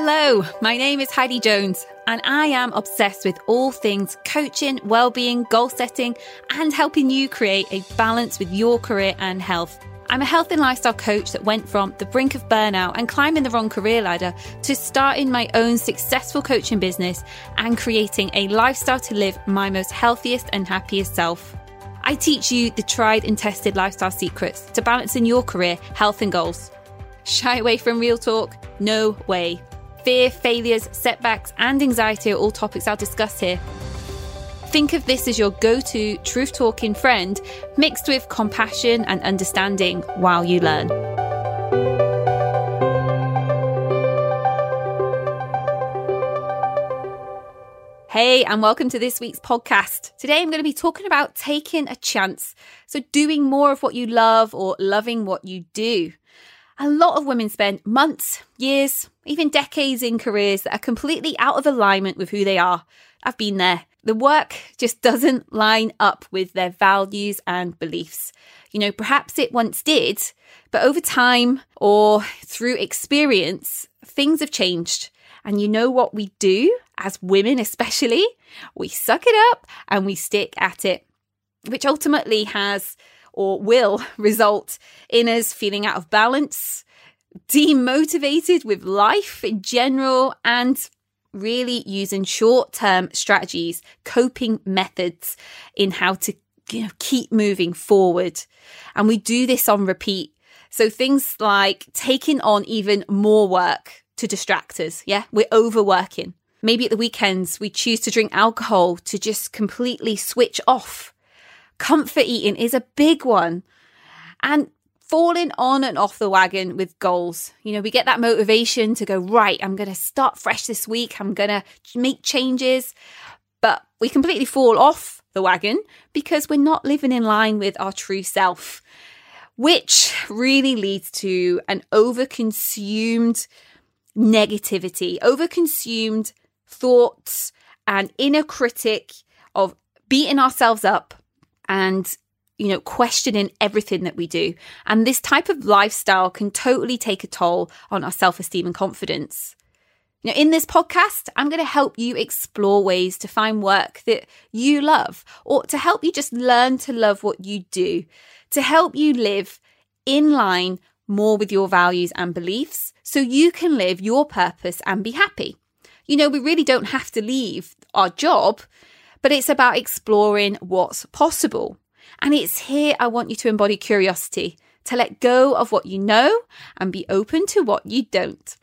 Hello, my name is Heidi Jones, and I am obsessed with all things coaching, well-being, goal setting, and helping you create a balance with your career and health. I'm a health and lifestyle coach that went from the brink of burnout and climbing the wrong career ladder to starting my own successful coaching business and creating a lifestyle to live my most healthiest and happiest self. I teach you the tried and tested lifestyle secrets to balancing your career, health, and goals. Shy away from real talk? No way. Fear, failures, setbacks, and anxiety are all topics I'll discuss here. Think of this as your go to truth talking friend, mixed with compassion and understanding while you learn. Hey, and welcome to this week's podcast. Today I'm going to be talking about taking a chance. So, doing more of what you love or loving what you do. A lot of women spend months, years, even decades in careers that are completely out of alignment with who they are. I've been there. The work just doesn't line up with their values and beliefs. You know, perhaps it once did, but over time or through experience, things have changed. And you know what we do as women, especially? We suck it up and we stick at it, which ultimately has or will result in us feeling out of balance, demotivated with life in general, and really using short term strategies, coping methods in how to you know, keep moving forward. And we do this on repeat. So things like taking on even more work to distract us. Yeah, we're overworking. Maybe at the weekends, we choose to drink alcohol to just completely switch off Comfort eating is a big one. And falling on and off the wagon with goals. You know, we get that motivation to go, right, I'm going to start fresh this week. I'm going to make changes. But we completely fall off the wagon because we're not living in line with our true self, which really leads to an overconsumed negativity, overconsumed thoughts, and inner critic of beating ourselves up and you know, questioning everything that we do. And this type of lifestyle can totally take a toll on our self esteem and confidence. You know, in this podcast, I'm going to help you explore ways to find work that you love or to help you just learn to love what you do, to help you live in line more with your values and beliefs so you can live your purpose and be happy. You know, we really don't have to leave our job but it's about exploring what's possible. And it's here I want you to embody curiosity, to let go of what you know and be open to what you don't.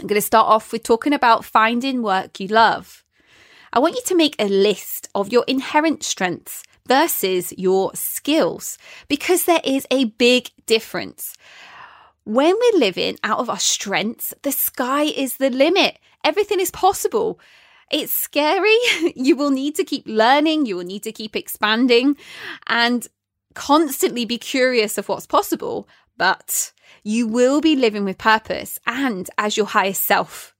I'm going to start off with talking about finding work you love. I want you to make a list of your inherent strengths versus your skills because there is a big difference. When we're living out of our strengths, the sky is the limit. Everything is possible. It's scary. you will need to keep learning, you will need to keep expanding and constantly be curious of what's possible, but you will be living with purpose and as your highest self.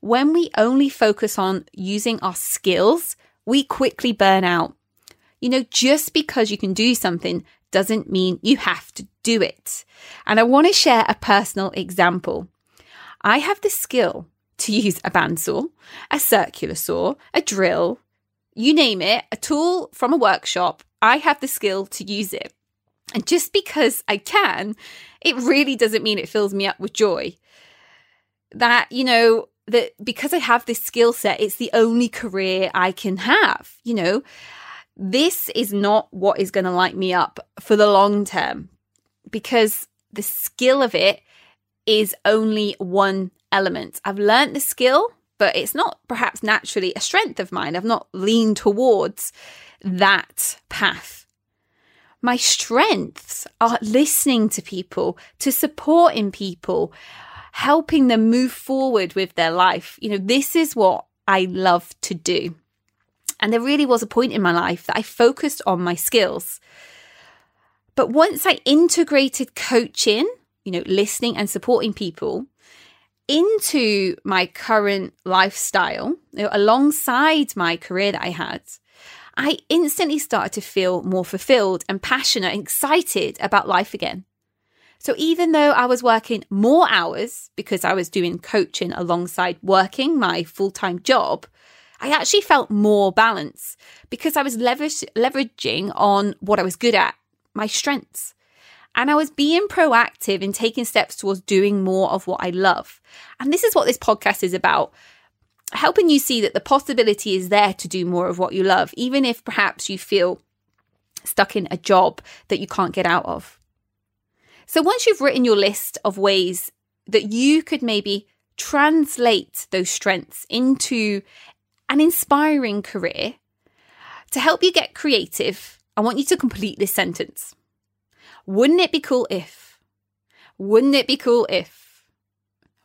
When we only focus on using our skills, we quickly burn out. You know, just because you can do something doesn't mean you have to do it. And I want to share a personal example. I have the skill to use a bandsaw, a circular saw, a drill, you name it, a tool from a workshop, I have the skill to use it. And just because I can, it really doesn't mean it fills me up with joy. That, you know, that because I have this skill set, it's the only career I can have. You know, this is not what is going to light me up for the long term because the skill of it is only one element. I've learned the skill, but it's not perhaps naturally a strength of mine. I've not leaned towards that path. My strengths are listening to people, to supporting people, helping them move forward with their life. You know, this is what I love to do. And there really was a point in my life that I focused on my skills. But once I integrated coaching, you know, listening and supporting people, into my current lifestyle, you know, alongside my career that I had, I instantly started to feel more fulfilled and passionate, and excited about life again. So even though I was working more hours because I was doing coaching alongside working my full time job, I actually felt more balance because I was leveraging on what I was good at, my strengths. And I was being proactive in taking steps towards doing more of what I love. And this is what this podcast is about helping you see that the possibility is there to do more of what you love, even if perhaps you feel stuck in a job that you can't get out of. So once you've written your list of ways that you could maybe translate those strengths into an inspiring career, to help you get creative, I want you to complete this sentence. Wouldn't it be cool if? Wouldn't it be cool if?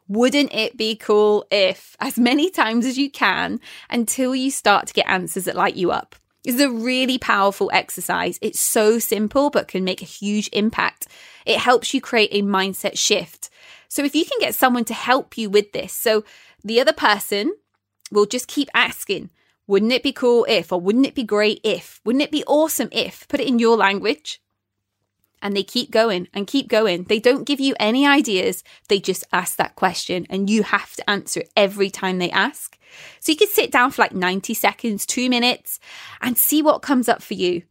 Wouldn't it be cool if? As many times as you can until you start to get answers that light you up. It's a really powerful exercise. It's so simple, but can make a huge impact. It helps you create a mindset shift. So, if you can get someone to help you with this, so the other person will just keep asking, wouldn't it be cool if, or wouldn't it be great if, wouldn't it be awesome if, put it in your language. And they keep going and keep going. They don't give you any ideas. They just ask that question and you have to answer it every time they ask. So you can sit down for like 90 seconds, two minutes, and see what comes up for you.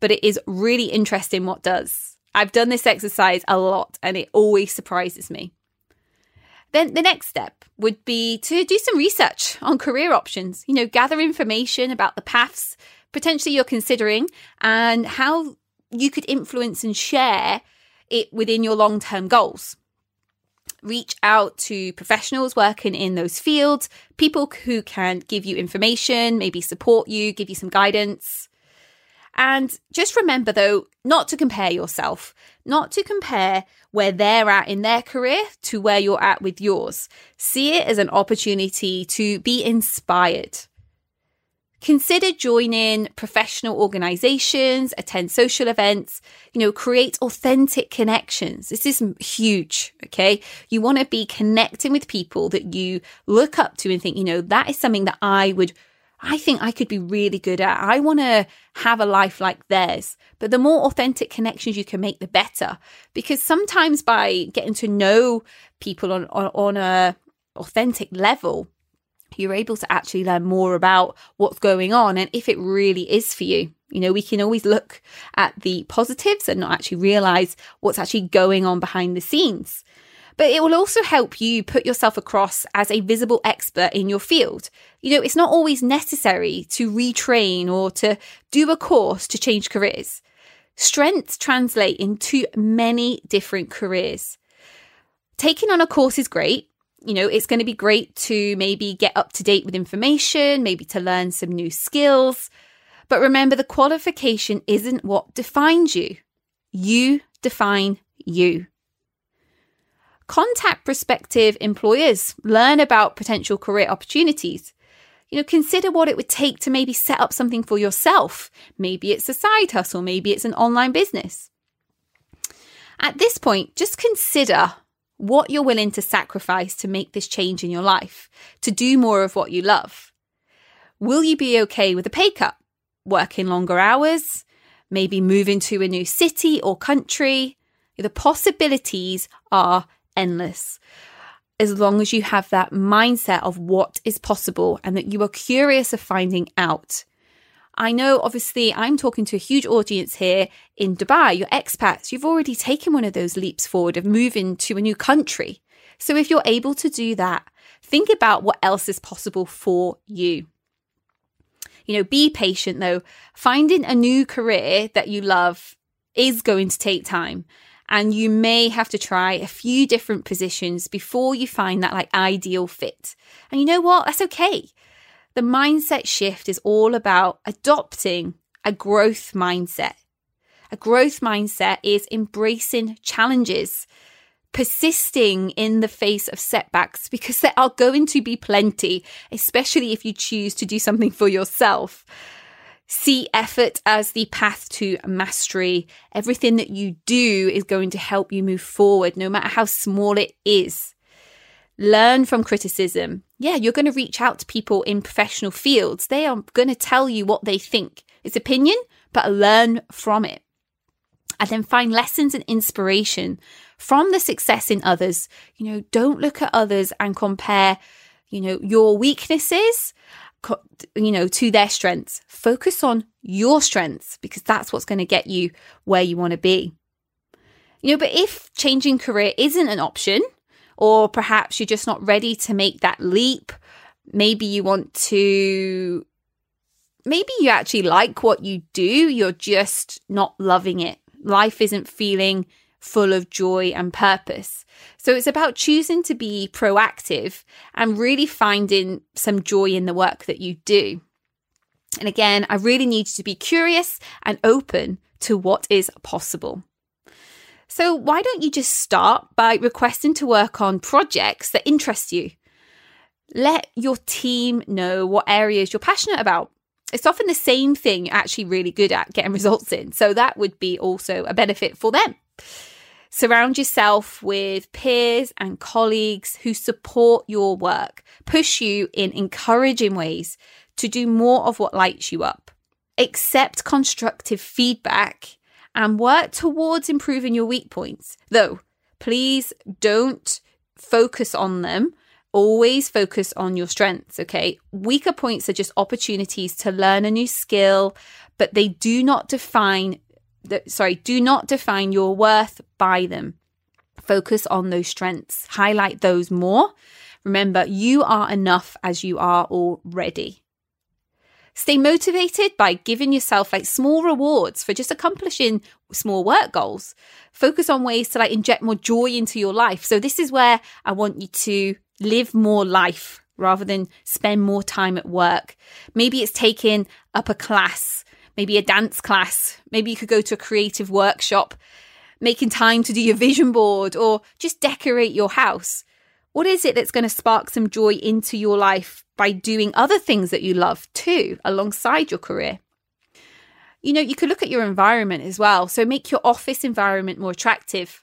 But it is really interesting what does. I've done this exercise a lot and it always surprises me. Then the next step would be to do some research on career options, you know, gather information about the paths potentially you're considering and how you could influence and share it within your long term goals. Reach out to professionals working in those fields, people who can give you information, maybe support you, give you some guidance. And just remember, though, not to compare yourself, not to compare where they're at in their career to where you're at with yours. See it as an opportunity to be inspired. Consider joining professional organizations, attend social events, you know, create authentic connections. This is huge. Okay. You want to be connecting with people that you look up to and think, you know, that is something that I would I think I could be really good at. I want to have a life like theirs. But the more authentic connections you can make, the better. Because sometimes by getting to know people on, on, on a authentic level, you're able to actually learn more about what's going on and if it really is for you. You know, we can always look at the positives and not actually realize what's actually going on behind the scenes but it will also help you put yourself across as a visible expert in your field. You know, it's not always necessary to retrain or to do a course to change careers. Strengths translate into many different careers. Taking on a course is great. You know, it's going to be great to maybe get up to date with information, maybe to learn some new skills. But remember, the qualification isn't what defines you. You define you. Contact prospective employers, learn about potential career opportunities. You know, consider what it would take to maybe set up something for yourself. Maybe it's a side hustle, maybe it's an online business. At this point, just consider what you're willing to sacrifice to make this change in your life, to do more of what you love. Will you be okay with a pay cut? Working longer hours? Maybe moving to a new city or country? The possibilities are endless. As long as you have that mindset of what is possible and that you are curious of finding out. I know, obviously, I'm talking to a huge audience here in Dubai. You're expats. You've already taken one of those leaps forward of moving to a new country. So, if you're able to do that, think about what else is possible for you. You know, be patient though. Finding a new career that you love is going to take time and you may have to try a few different positions before you find that like ideal fit. And you know what? That's okay. The mindset shift is all about adopting a growth mindset. A growth mindset is embracing challenges, persisting in the face of setbacks because there are going to be plenty, especially if you choose to do something for yourself. See effort as the path to mastery. Everything that you do is going to help you move forward, no matter how small it is. Learn from criticism. Yeah, you're going to reach out to people in professional fields. They are going to tell you what they think. It's opinion, but learn from it. And then find lessons and inspiration from the success in others. You know, don't look at others and compare, you know, your weaknesses, you know, to their strengths. Focus on your strengths because that's what's going to get you where you want to be. You know, but if changing career isn't an option, or perhaps you're just not ready to make that leap, maybe you want to, maybe you actually like what you do, you're just not loving it. Life isn't feeling full of joy and purpose. So it's about choosing to be proactive and really finding some joy in the work that you do. And again, I really need you to be curious and open to what is possible. So, why don't you just start by requesting to work on projects that interest you? Let your team know what areas you're passionate about. It's often the same thing you're actually really good at getting results in. So, that would be also a benefit for them. Surround yourself with peers and colleagues who support your work, push you in encouraging ways to do more of what lights you up. Accept constructive feedback and work towards improving your weak points. Though, please don't focus on them. Always focus on your strengths, okay? Weaker points are just opportunities to learn a new skill, but they do not define the, sorry, do not define your worth by them. Focus on those strengths, highlight those more. Remember, you are enough as you are already. Stay motivated by giving yourself like small rewards for just accomplishing small work goals. Focus on ways to like inject more joy into your life. So this is where I want you to live more life rather than spend more time at work. Maybe it's taking up a class, maybe a dance class. Maybe you could go to a creative workshop, making time to do your vision board or just decorate your house. What is it that's going to spark some joy into your life by doing other things that you love too, alongside your career? You know, you could look at your environment as well. So make your office environment more attractive.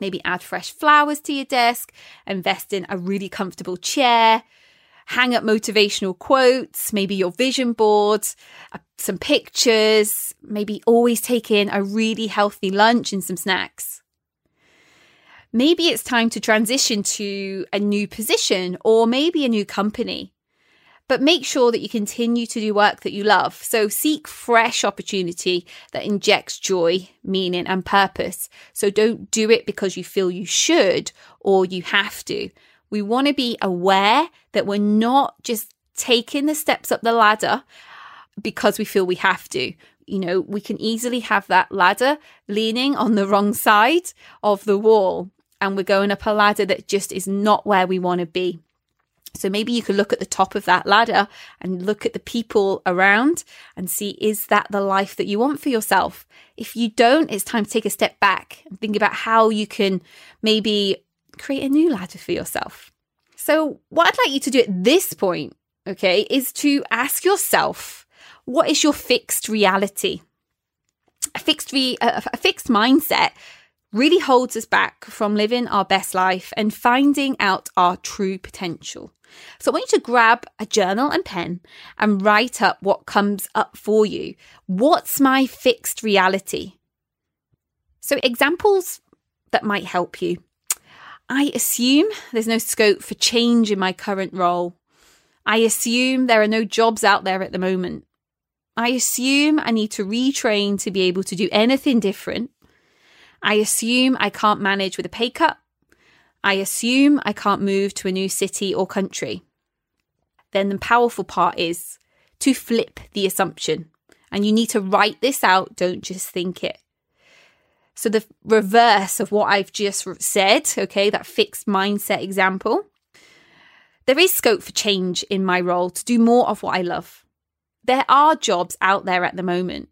Maybe add fresh flowers to your desk, invest in a really comfortable chair, hang up motivational quotes, maybe your vision boards, uh, some pictures, maybe always take in a really healthy lunch and some snacks maybe it's time to transition to a new position or maybe a new company. But make sure that you continue to do work that you love. So seek fresh opportunity that injects joy, meaning, and purpose. So don't do it because you feel you should or you have to. We want to be aware that we're not just taking the steps up the ladder because we feel we have to you know, we can easily have that ladder leaning on the wrong side of the wall and we're going up a ladder that just is not where we want to be. So maybe you could look at the top of that ladder and look at the people around and see is that the life that you want for yourself? If you don't, it's time to take a step back and think about how you can maybe create a new ladder for yourself. So, what I'd like you to do at this point, okay, is to ask yourself what is your fixed reality? A fixed re- a, a fixed mindset really holds us back from living our best life and finding out our true potential. So I want you to grab a journal and pen and write up what comes up for you. What's my fixed reality? So, examples that might help you. I assume there's no scope for change in my current role. I assume there are no jobs out there at the moment. I assume I need to retrain to be able to do anything different. I assume I can't manage with a pay cut. I assume I can't move to a new city or country. Then the powerful part is to flip the assumption. And you need to write this out, don't just think it. So, the reverse of what I've just said, okay, that fixed mindset example, there is scope for change in my role to do more of what I love. There are jobs out there at the moment.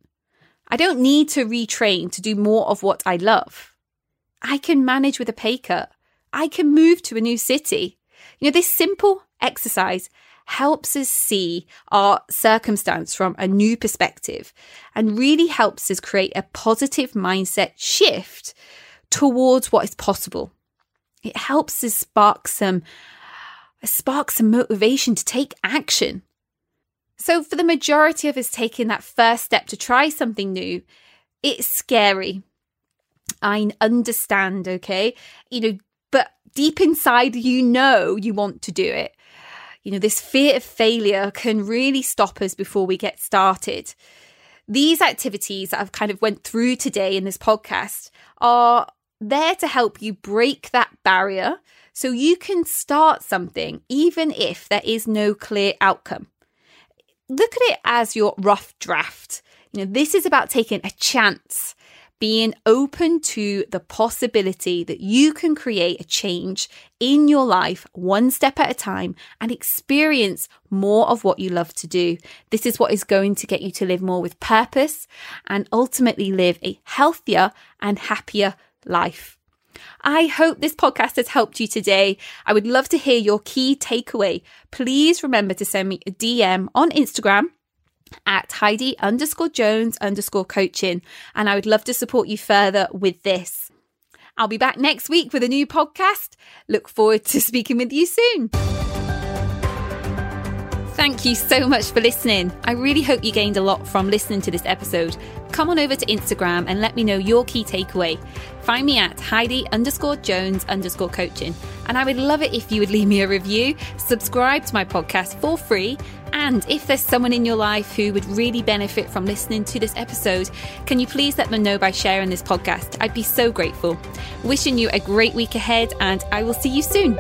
I don't need to retrain to do more of what I love. I can manage with a pay cut. I can move to a new city. You know, this simple exercise helps us see our circumstance from a new perspective and really helps us create a positive mindset shift towards what is possible. It helps us spark some spark some motivation to take action so, for the majority of us taking that first step to try something new, it's scary. I understand, okay? You know, but deep inside, you know you want to do it. You know, this fear of failure can really stop us before we get started. These activities that I've kind of went through today in this podcast are there to help you break that barrier so you can start something even if there is no clear outcome. Look at it as your rough draft. You know, this is about taking a chance being open to the possibility that you can create a change in your life one step at a time and experience more of what you love to do. This is what is going to get you to live more with purpose and ultimately live a healthier and happier life. I hope this podcast has helped you today. I would love to hear your key takeaway. Please remember to send me a DM on Instagram at Heidi underscore Jones underscore coaching. And I would love to support you further with this. I'll be back next week with a new podcast. Look forward to speaking with you soon. Thank you so much for listening. I really hope you gained a lot from listening to this episode. Come on over to Instagram and let me know your key takeaway. Find me at Heidi underscore Jones underscore coaching. And I would love it if you would leave me a review, subscribe to my podcast for free. And if there's someone in your life who would really benefit from listening to this episode, can you please let them know by sharing this podcast? I'd be so grateful. Wishing you a great week ahead, and I will see you soon.